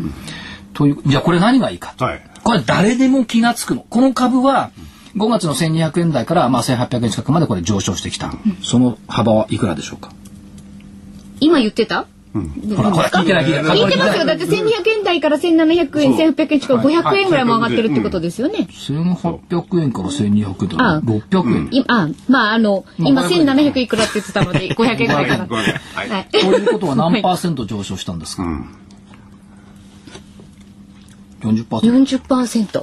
という、じゃあこれ何がいいか。はい。これ誰でも気がつくの。この株は、5月の1200円台から、まあ、1800円近くまでこれ上昇してきた。その幅はいくらでしょうか。今言ってた？うん、ほら、ほら、聞いてない、聞いてない。聞いてますよ。だって1200円台から1700円、1800円近く500円ぐらいも上がってるってことですよね。1800円から1200円とか600円。あ、まあ、あの、今1700いくらって言ってたので、500円ぐらいかな。はい。ということは何パーセント上昇したんですか ?40%。40%。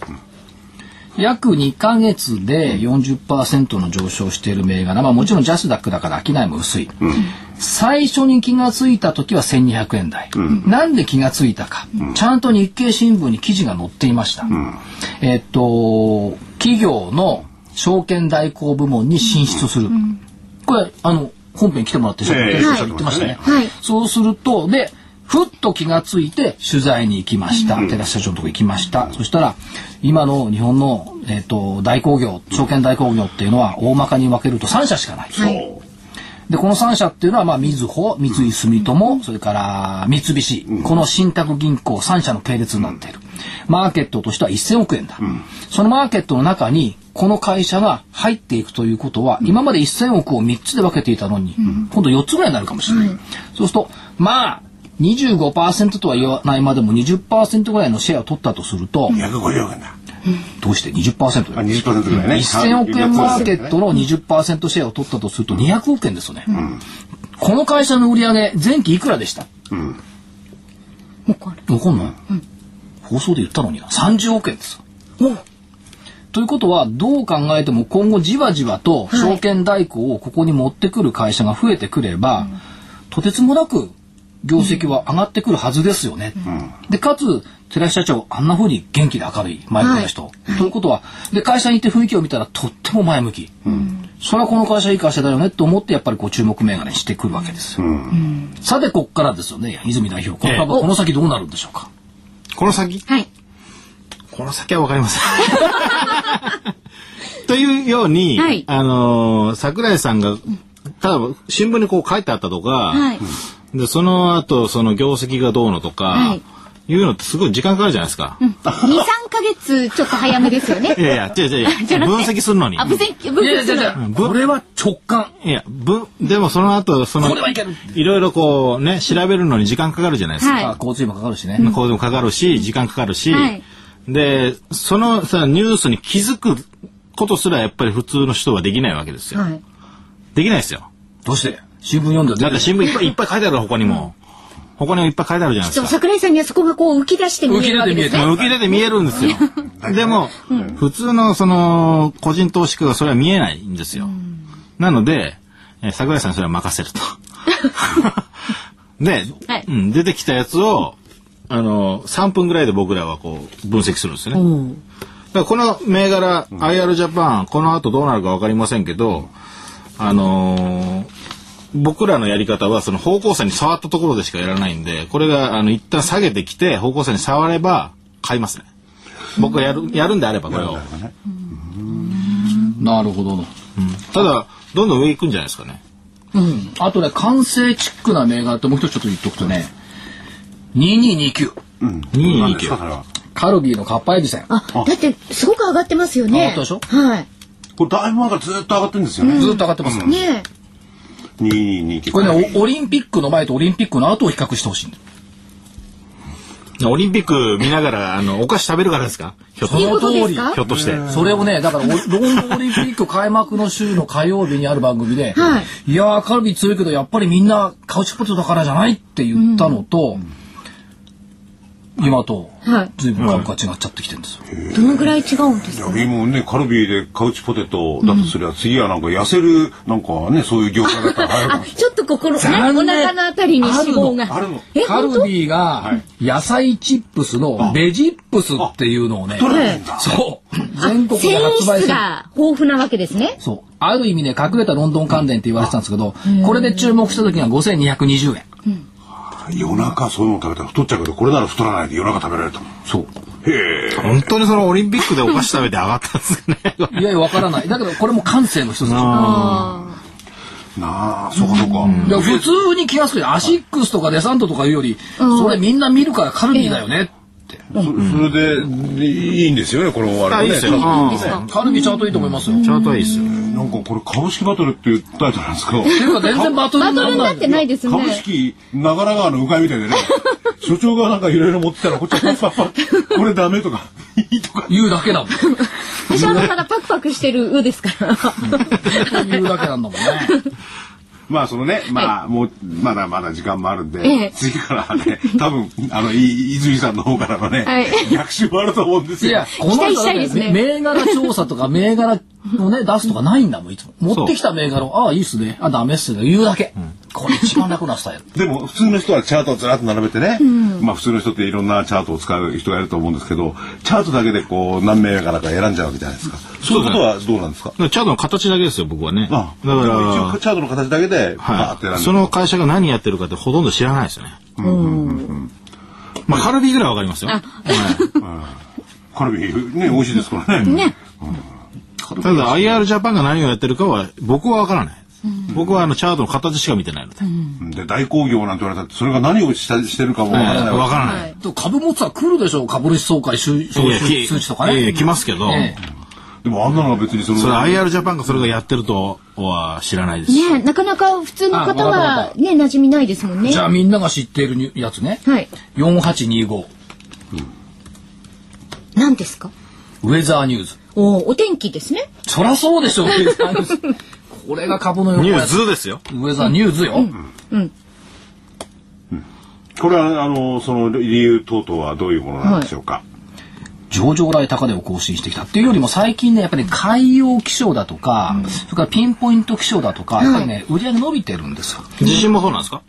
約2ヶ月で40%の上昇している銘柄、まあもちろんジャスダックだから商いも薄い。うん、最初に気がついた時は1200円台。うん、なんで気がついたか、うん、ちゃんと日経新聞に記事が載っていました。えっと、企業の証券代行部門に進出する。これ、あの、本編来てもらって、えー、言ってましたね。はい、そうすると、で、ふっと気がついて取材に行きました。寺社長のとこ行きました。そしたら、今の日本の、えっ、ー、と、代行業、証券代行業っていうのは大まかに分けると3社しかない。はい、で、この3社っていうのは、まあ、みずほ、三井住友、それから三菱、この信託銀行3社の系列になっている。マーケットとしては1000億円だ。そのマーケットの中に、この会社が入っていくということは、今まで1000億を3つで分けていたのに、今度4つぐらいになるかもしれない。そうすると、まあ、25%とは言わないまでも20%ぐらいのシェアを取ったとすると250億円だどうして？20%あ20%ぐらいね。1000億円マーケットの20%シェアを取ったとすると200億円ですよね、うん、この会社の売上前期いくらでした、うん、分かんない分かんない、うん、放送で言ったのにな。30億円です。ということはどう考えても今後じわじわと証券代行をここに持ってくる会社が増えてくれば、はい、とてつもなく業績は上がってくるはずですよね。うん、で、かつ、寺石社長、あんな風に元気で明るい、前向きな人。はい、ということは、で、会社に行って雰囲気を見たらとっても前向き。うん、それはこの会社いい会社だよねと思って、やっぱりこう注目銘柄にしてくるわけですよ。うん、さて、こっからですよね、泉代表。このこの先どうなるんでしょうか？この先？はい。この先はわかりません。というように、はい、あのー、桜井さんが、ただ新聞にこう書いてあったとか、はいで、その後、その業績がどうのとか、はい、いうのってすごい時間かかるじゃないですか。うん、2、3ヶ月ちょっと早めですよね。いやいや、違う違う違う。分析するのに。あ、分析、分析する。これは直感。いや、分、でもその後、その、いろいろこうね、調べるのに時間かかるじゃないですか。はい、交通費もかかるしね。交通費もかかるし、時間かかるし、はい、で、そのさ、ニュースに気づくことすらやっぱり普通の人はできないわけですよ。はい、できないですよ。どうして？新聞読んだだって新聞いっぱいいっぱい書いてある他にも。他にもいっぱい書いてあるじゃないですか。桜井さんにはそこがこう浮き出して見えるわけですね。浮き出て見えるんですよ。でも、うん、普通のその個人投資家がそれは見えないんですよ。うん、なので、え桜井さんにそれは任せると。で、はい、うん、出てきたやつを、あの、3分ぐらいで僕らはこう分析するんですよね。うん、だからこの銘柄、IR ジャパン、この後どうなるか分かりませんけど、あのー僕らのやり方はその方向線に触ったところでしかやらないんでこれがあの一旦下げてきて方向線に触れば買いますね。僕がやるやるんであればこれを。なるほど、うん、ただどんどん上行くんじゃないですかね。うん。あとね完成チックな銘柄ってもう一つちょっと言っとくとね2229、うん、2229カルビーのカッパエビセンあだってすごく上がってますよね。上がったでしょ？はい。これだいぶ前からずっと上がってるんですよね、ずっと上がってますよね222これねオリンピックの前とオリンピックの後を比較してほしいオリンピック見ながら、あの、お菓子食べるからですかひょっとり。ひょっとして。それをね、だから、ロンドンオリンピック開幕の週の火曜日にある番組で、はい、いやー、カルビ強いけど、やっぱりみんなカウチポテトだからじゃないって言ったのと、うん今と随分株価違っちゃってきてるんですよ。どのぐらい違うんですか、ね、今ねカルビーでカウチポテトだとすれば、うん、次はなんか痩せるなんかねそういう業界だったらあちょっと心ねお腹のあたりに脂肪が。あるの。カルビーが野菜チップスのベジップスっていうのをねそう。全国で発売する。豊富なわけですね。そう。ある意味ね隠れたロンドン関連って言われてたんですけどこれで注目した時が5220円、うん夜中そういうの食べたら太っちゃうけどこれなら太らないで夜中食べられたそう。へえ。本当にそのオリンピックでお菓子食べて上がったんですね。いやいやわからない。だけどこれも感性の一つなあそうかそうか、うん、普通に気が付くアシックスとかデサントとかいうより、それみんな見るからカルビーだよね。ってそそれでいいんですよねこのあれねカルビチャートいいと思いますよチャートはいいですよなんかこれ株式バトルっていうタイトルなんですか？全然バトルになってないですね。株式長良川の鵜飼みたいでね。所長がなんかいろいろ持ってたらこっちはパッパッこれダメとかいいとか言うだけだもん。私はまだパクパクしてる鵜ですから。言うだけなんだもんね。まあそのね、まあもうまだまだ時間もあるんで、次からね、多分あの泉さんの方からのね、逆襲もあると思うんですよ。いや、この人ね、銘柄調査とか銘柄をね出すとかないんだもんいつも。持ってきた銘柄をああいいっすね、あダメっすね。言うだけ。これ一番楽なスタイル。でも普通の人はチャートをずらっと並べてね、まあ普通の人っていろんなチャートを使う人がいると思うんですけど、チャートだけでこう何銘柄か選んじゃうわけじゃないですか。そういうことはどうなんですか？チャートの形だけですよ僕はね。あだから一応チャートの形だけで、はい、その会社が何やってるかってほとんど知らないですよね。まあカルビーぐらいわかりますよ。カルビーね美味しいですからね。ね。ただ IR ジャパンが何をやってるかは僕はわからない。僕はあのチャートの形しか見てないので。で大工業なんて言われたってそれが何をしたしてるかもわからない。わからない。株持つは来るでしょう株主総会収数値とかね。来ますけど。でもあんなのは別にその。それ IR ジャパンがそれがやってるとは知らないです。ねなかなか普通の方はね馴染みないですもんね。じゃあみんなが知っているやつね。はい。四八二五。何ですか？ウェザーニューズ。おお天気ですね。そりゃそうでしょう。ウェザーニューズ。これが株のニューズですよ。ウェザーニューズよ。うん。うん。これはあのその理由等々はどういうものなんでしょうか？はい上場来高値を更新してきたっていうよりも最近ねやっぱり海洋気象だとか、うん、それからピンポイント気象だとか、やっぱりね売り上げ伸びてるんですよ。地震もそうなんですか？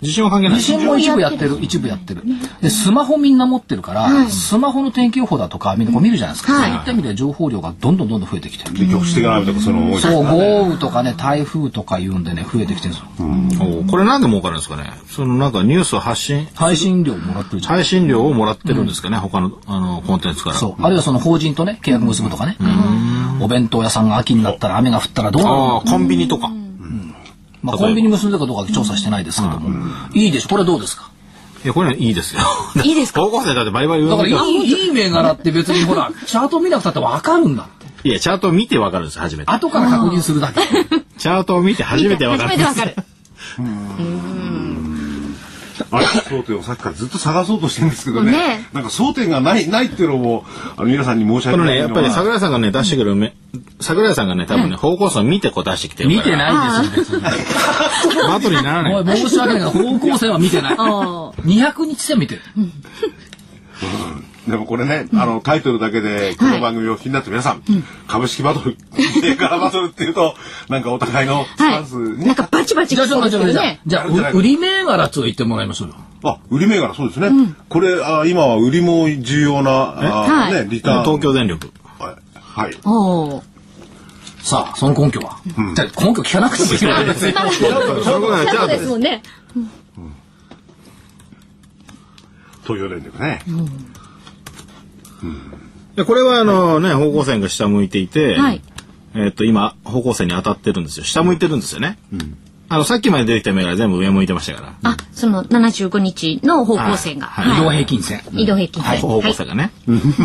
地震は関係ない。地震も一部やってる。一部やってる。でスマホみんな持ってるから、はい、スマホの天気予報だとかみんなこう見るじゃないですか、はい、そういった意味で情報量がどんどんどんどん増えてきてる。局地的な雨とかその多いそう豪雨とかね台風とかいうんでね増えてきてるんですよ、うん、これなんで儲かるんですかね。そのなんかニュースを発信配信料もらってる配信料をもらってるんですかね、うん、他のあのコンテンツから。そう。あるいはその法人とね契約結ぶとかね、お弁当屋さんが秋になったら雨が降ったらどうなるの？コンビニとか、まあ、コンビニ結んでかどうか調査してないですけども、いいでしょこれどうですか？いや、これいいですよ。いいですか？高校生だってバリバリだからいい、いい銘柄って別にほら、チャート見なくたってわかるんだって。いや、チャート見てわかるんです、初めて。後から確認するだけ。チャートを見て初めてわかる。初めてわかる。あれ争点をさっきからずっと探そうとしてるんですけどね。ねなんか争点がないないっていうのもあの皆さんに申し訳ないこのねやっぱり桜井さんがね出してくるめ、桜井さんがね多分ね方向性を見てこう出してきてる見てないですよ別に。バトルにならない。申し訳ないが方向性は見てない。200日線見てる。うんでもこれね、あのタイトルだけでこの番組を気になって皆さん、株式バトル銘柄バトルっていうと なんかお互いのスタンス、なんかバチバチじゃあじゃあ売り銘柄っつ言ってもらいましょうよ。あ売り銘柄そうですね。これあ今は売りも重要なあ、ねリターン。東京電力。はい。はい。おさあその根拠は、じゃ根拠聞かなくてもいいですよ。そうですもんね。東京電力ね。でこれはあのね方向線が下向いていて、はい、えっと今方向線に当たってるんですよ下向いてるんですよね。あのさっきまで出てきた銘柄全部上向いてましたから。あ、その七十五日の方向線が、はい、移動平均線。移動平均線。方向線がね。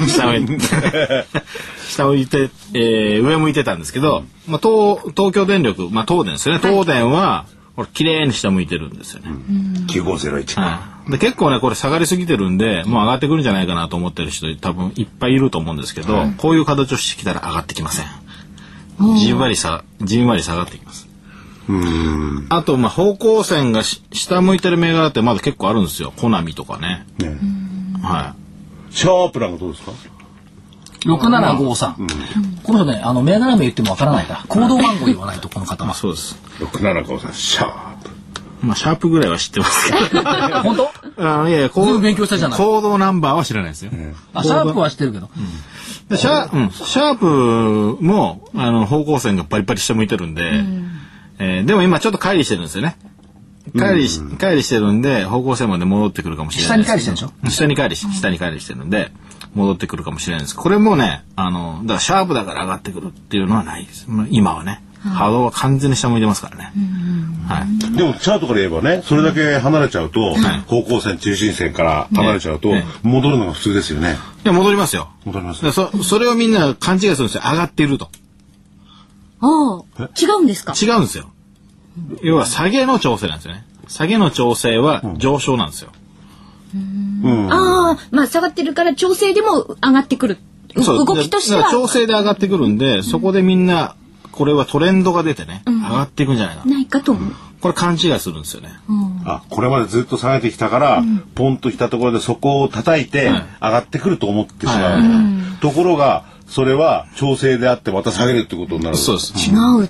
下向いて 下向いて、えー、上向いてたんですけど、まあ東東京電力まあ東電ですよね。東電はこれ綺麗に下向いてるんですよね。9501、はい、で結構ねこれ下がりすぎてるんでもう上がってくるんじゃないかなと思ってる人多分いっぱいいると思うんですけど、はい、こういう形をしてきたら上がってきません。じんわりさじんわり下がってきます。うんあとまあ方向線が下向いてる銘柄ってまだ結構あるんですよコナミとかね。ねはい。シャープなんかどうですか？6753、うん、この人ねあの銘柄名言ってもわからないから行動番号言わないとこの方。はそうです。6753シャープ。まあシャープぐらいは知ってますけど。本当？あいやいやこう勉強したじゃない。行動ナンバーは知らないですよ、あシャープは知ってるけど、うん、シャ,、うん、シャープもあの方向線がバリバリ下向いてるんで、うん、えー、でも今ちょっと乖離してるんですよね。乖離し、乖離してるんで、方向線まで戻ってくるかもしれない、下に乖離してるでしょ？下に乖離し、下に乖離してるんで、戻ってくるかもしれないです。これもね、あの、だからシャープだから上がってくるっていうのはないです。今はね。波動は完全に下向いてますからね。はい。でもチャートから言えばね、それだけ離れちゃうと、方向線中心線から離れちゃうと、戻るのが普通ですよね。いや戻りますよ。戻ります、そそれをみんな勘違いするんですよ。上がっていると。ああ、違うんですか？違うんですよ。要は下げの調整なんですよね。下げの調整は上昇なんですよ。ああ、まあ下がってるから調整でも上がってくる。動きとしては。調整で上がってくるんで、そこでみんな、これはトレンドが出てね、上がっていくんじゃないか。ないかと思う。これ勘違いするんですよね。あ、これまでずっと下げてきたから、ポンときたところでそこを叩いて、上がってくると思ってしまう。ところが、それは調整であってまた下げるってことになる。そうです。違う。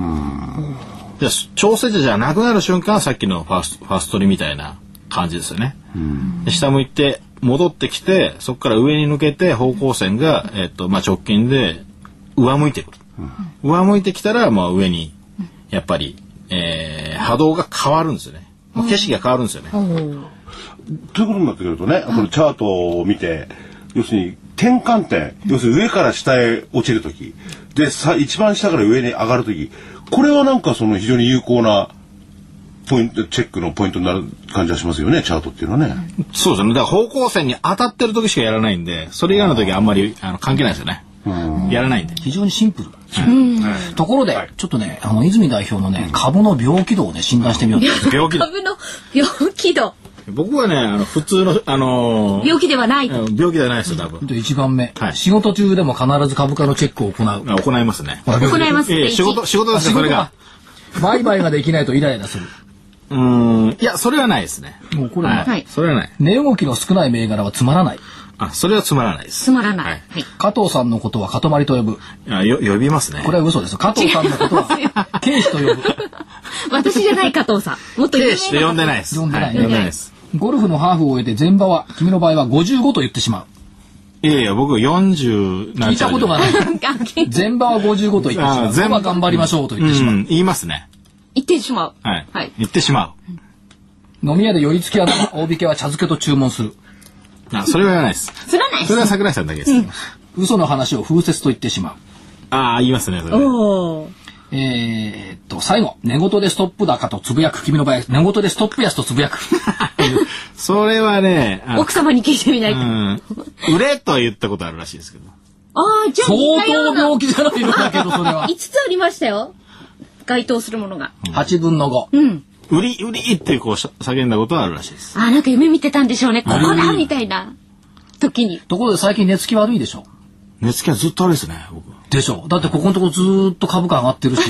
うん。じゃ調整じゃなくなる瞬間はさっきのファーストファーストリみたいな感じですよね。下向いて戻ってきてそこから上に抜けて方向線が、えっとまあ、直近で上向いてくる、うん、上向いてきたら、まあ、上にやっぱり、えー、波動が変わるんですよね、まあ、景色が変わるんですよね。ということになってくるとねこのチャートを見て要するに転換点要するに上から下へ落ちる時。でさ一番下から上に上がる時。これはなんかその非常に有効なポイントチェックのポイントになる感じはしますよねチャートっていうのはね。そうですね。だから方向線に当たってる時しかやらないんでそれ以外の時はあんまりあの関係ないですよね。やらないんで。非常にシンプル、ところで、ちょっとねあの泉代表のね株の病気度をね診断してみよう病気度。株の病気度。僕はねあの普通のあのー、病気ではない。病気ではないですよ多分。一番目、はい、仕事中でも必ず株価のチェックを行う。行いますね。行います、えー、仕事仕事ですねそれが。売買ができないとイライラするうん、いや、それはないですね。もうこれは、はい、それはない。値動きの少ない銘柄はつまらない。あ、それはつまらないです。つまらない。はい。加藤さんのことはかとまりと呼ぶ。あ、よ、呼びますね。これは嘘です。加藤さんのことは、警視と呼ぶ。私じゃない加藤さん。もっと警視と呼んでないです。呼んでない。呼んでないです。ゴルフのハーフを終えて前場は、君の場合は55と言ってしまう。いやいや、僕40聞いたことがない。前場は55と言ってしまう。前場頑張りましょうと言ってしまう。言いますね。言ってしまう。はい。はい、言ってしまう。飲み屋で寄り付きは大引けは茶漬けと注文する。あ、それはないです。それはないそれは桜井さんだけです。嘘の話を風説と言ってしまう。ああ、言いますね、それ。おえー、っと、最後、寝言でストップ高とつぶやく、君の場合、寝言でストップ安とつぶやく。それはね、奥様に聞いてみないと。うん。売れとは言ったことあるらしいですけど。ああ、じゃあ相当病気じゃないのだけど、それは。5つありましたよ。該当するものが。8分の5。うん。売り売りってこう叫んだことはあるらしいです。あなんか夢見てたんでしょうね。ここだみたいな時に。ところで最近寝つき悪いでしょ？寝つきはずっと悪いですね。僕。でしょ。だってここのとこずっと株価上がってるし。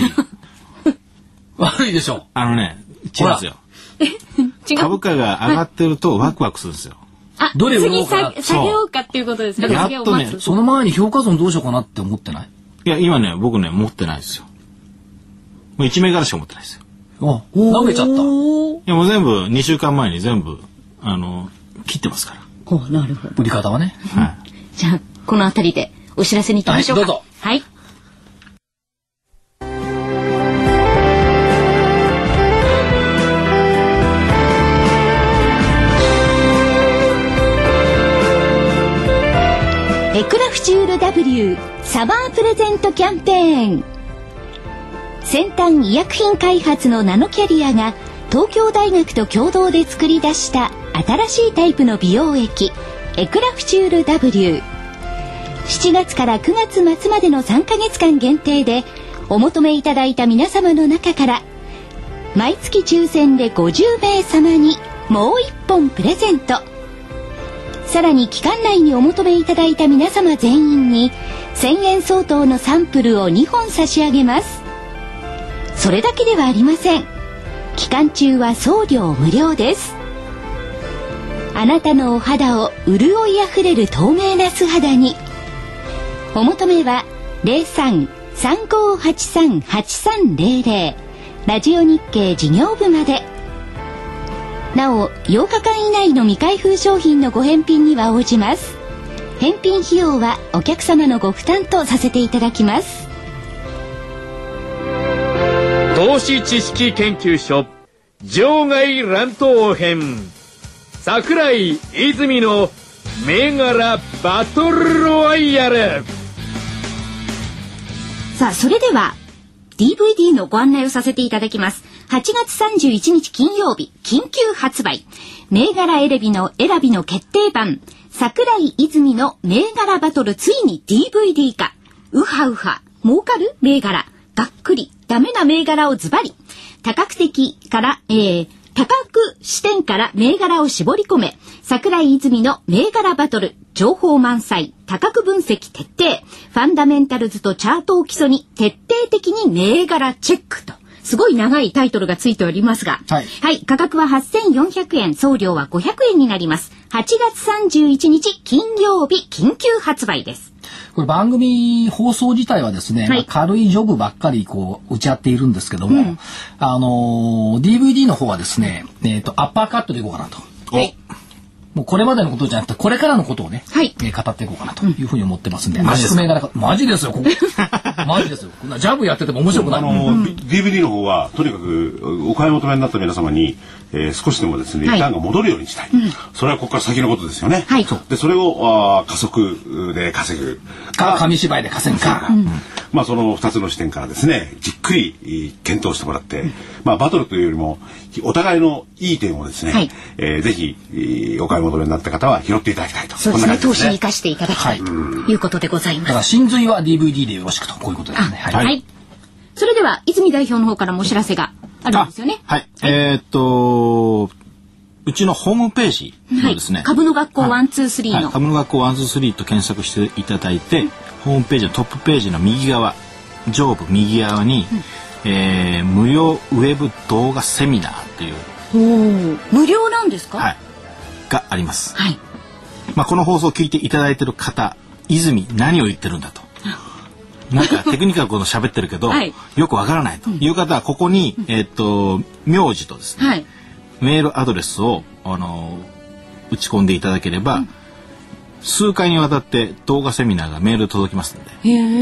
悪いでしょ。あのね違うんですよ。株価が上がってるとワクワクするんですよ。あ、どれ次下げようかっていうことですね。やっとね、その前に評価損どうしようかなって思ってない？いや、今ね、僕ね、持ってないですよ。もう1銘柄しか持ってないですよ。あ、投げちゃった？いやもう全部2週間前に全部あの切ってますから。ほうなるほど。売り方はね。はい。じゃあこの辺りでお知らせに行きましょうか。はい、どうぞ。はい。エクラフチュール W サマープレゼントキャンペーン先端医薬品開発のナノキャリアが東京大学と共同で作り出した新しいタイプの美容液エクラフチュール W7 月から9月末までの3ヶ月間限定でお求めいただいた皆様の中から毎月抽選で50名様にもう1本プレゼント。さらに期間内にお求めいただいた皆様全員に1000円相当のサンプルを2本差し上げます。それだけではありません。期間中は送料無料です。あなたのお肌を潤いあふれる透明な素肌に。お求めは03-3583-8300ラジオ日経事業部まで。なお8日間以内の未開封商品のご返品には応じます。返品費用はお客様のご負担とさせていただきます。投資知識研究所場外乱闘編桜井泉の銘柄バトルロワイヤルさあそれでは DVD のご案内をさせていただきます。8月31日金曜日、緊急発売。銘柄選びの選びの決定版。桜井泉の銘柄バトルついに DVD 化。うはうは。儲かる銘柄。がっくり。ダメな銘柄をズバリ。多角的から、えー、多角視点から銘柄を絞り込め、桜井泉の銘柄バトル、情報満載、多角分析徹底、ファンダメンタルズとチャートを基礎に徹底的に銘柄チェックと。すごい長いタイトルがついておりますが、はい、はい、価格は8400円、送料は500円になります。8月31日金曜日緊急発売です。これ番組放送自体はですね、はい、まあ、軽いジョブばっかりこう打ち合っているんですけども、うん、あのー、DVD の方はですね、えっ、ー、と、アッパーカットでいこうかなと。はい。もうこれまでのことじゃなくて、これからのことをね、はい、えー、語っていこうかなというふうに思ってますんで、マジですマジですよ、ここ。マジですよ。こんなジャブやってても面白くない。あの、うん、DVD の方は、とにかく、お買い求めになった皆様に、えー、少しでもですね、リターンが戻るようにしたい。はい、それはここから先のことですよね。はい。で、それを、あ加速で稼ぐ。か、紙芝居で稼ぐか。うんまあ、その2つの視点からですねじっくり検討してもらって、まあ、バトルというよりもお互いのいい点をですね、はい、えー、ぜひお買い求めになった方は拾っていただきたいとそうですね、ね、投資に生かしていただきたい、ということでございます。だから真髄は DVD でよろしくとこういうことですね。はい、はい、それでは泉代表の方からもお知らせがあるんですよね。はい、はい、えー、っとうちのホームページのですね、はい、株の学校 one two three の、株の学校 one two three と検索していただいて、ホームページのトップページの右側上部右側に、うん、えー、無料ウェブ動画セミナーという無料なんですか、はい、があります、はい。まあ、この放送を聞いていただいている方泉何を言ってるんだと。なんかテクニカルこと喋ってるけど、はい、よくわからないという方はここに、えっ、と名字とですね、はい、メールアドレスをあの打ち込んでいただければ、うん数回にわたって動画セミナーがメール届きますので、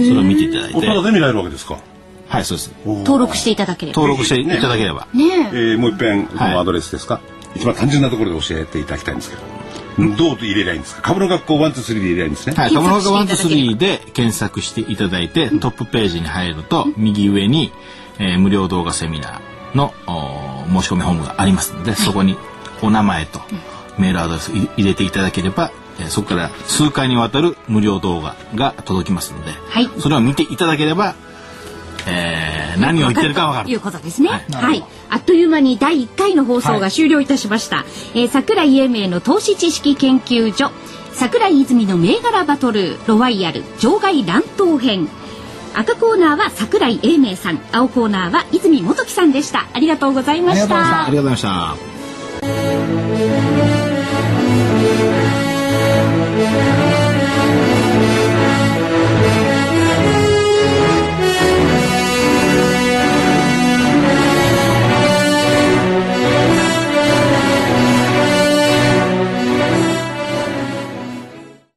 それを見ていただいて。ただで見られるわけですか？はい、そうです。登録していただければ。登録していただければ。ねえー、もう一遍、このアドレスですか、はい、一番単純なところで教えていただきたいんですけど。どう入れりゃいいんですか？株の学校 one two three で入れりゃいいんですね。はい、株の学校 one two th ree で検索していただいて、トップページに入ると、右上に、えー、無料動画セミナーの申し込み本部がありますので、そこにお名前とメールアドレス入れていただければ、えー、そこから数回にわたる無料動画が届きますので、はい、それを見ていただければ、えー、何を言ってるかわかる。ということですね、はい、はい、あっという間に第1回の放送が終了いたしました、はい、えー、桜井英明の投資知識研究所。桜井泉の銘柄バトルロワイヤル場外乱闘編。赤コーナーは桜井英明さん。青コーナーは泉元樹さんでした。ありがとうございました。ありがとうございました.